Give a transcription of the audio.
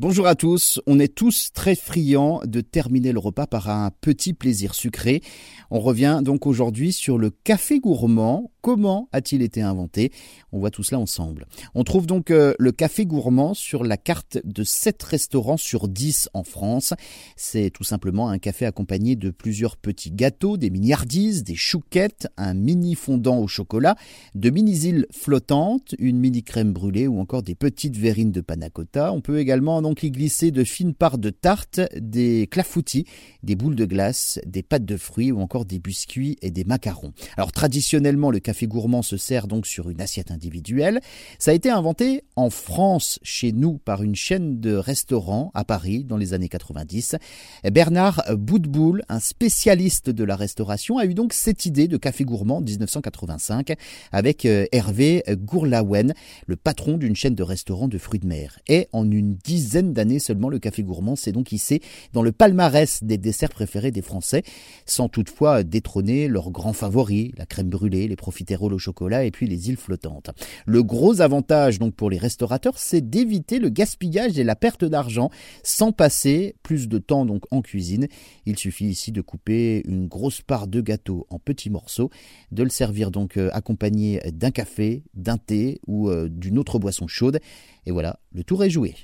Bonjour à tous, on est tous très friands de terminer le repas par un petit plaisir sucré. On revient donc aujourd'hui sur le café gourmand. Comment a-t-il été inventé? On voit tout cela ensemble. On trouve donc euh, le café gourmand sur la carte de 7 restaurants sur 10 en France. C'est tout simplement un café accompagné de plusieurs petits gâteaux, des miniardises, des chouquettes, un mini fondant au chocolat, de mini-îles flottantes, une mini crème brûlée ou encore des petites verrines de panna cotta. On peut également donc y glisser de fines parts de tarte, des clafoutis, des boules de glace, des pâtes de fruits ou encore des biscuits et des macarons. Alors traditionnellement, le café gourmand se sert donc sur une assiette individuelle. Ça a été inventé en France, chez nous, par une chaîne de restaurants à Paris dans les années 90. Bernard Boudboul, un spécialiste de la restauration, a eu donc cette idée de café gourmand en 1985 avec euh, Hervé Gourlaouen, le patron d'une chaîne de restaurants de fruits de mer. Et en une dizaine d'années seulement, le café gourmand s'est donc hissé dans le palmarès des desserts préférés des Français, sans toutefois détrôner leurs grands favoris, la crème brûlée, les profiteroles au chocolat et puis les îles flottantes. Le gros avantage donc pour les restaurateurs, c'est d'éviter le gaspillage et la perte d'argent sans passer plus de temps donc en cuisine. Il suffit ici de couper une grosse part de gâteau en petits morceaux, de le servir donc euh, accompagné d'un café, d'un thé ou euh, d'une autre boisson chaude. Et voilà, le tour est joué.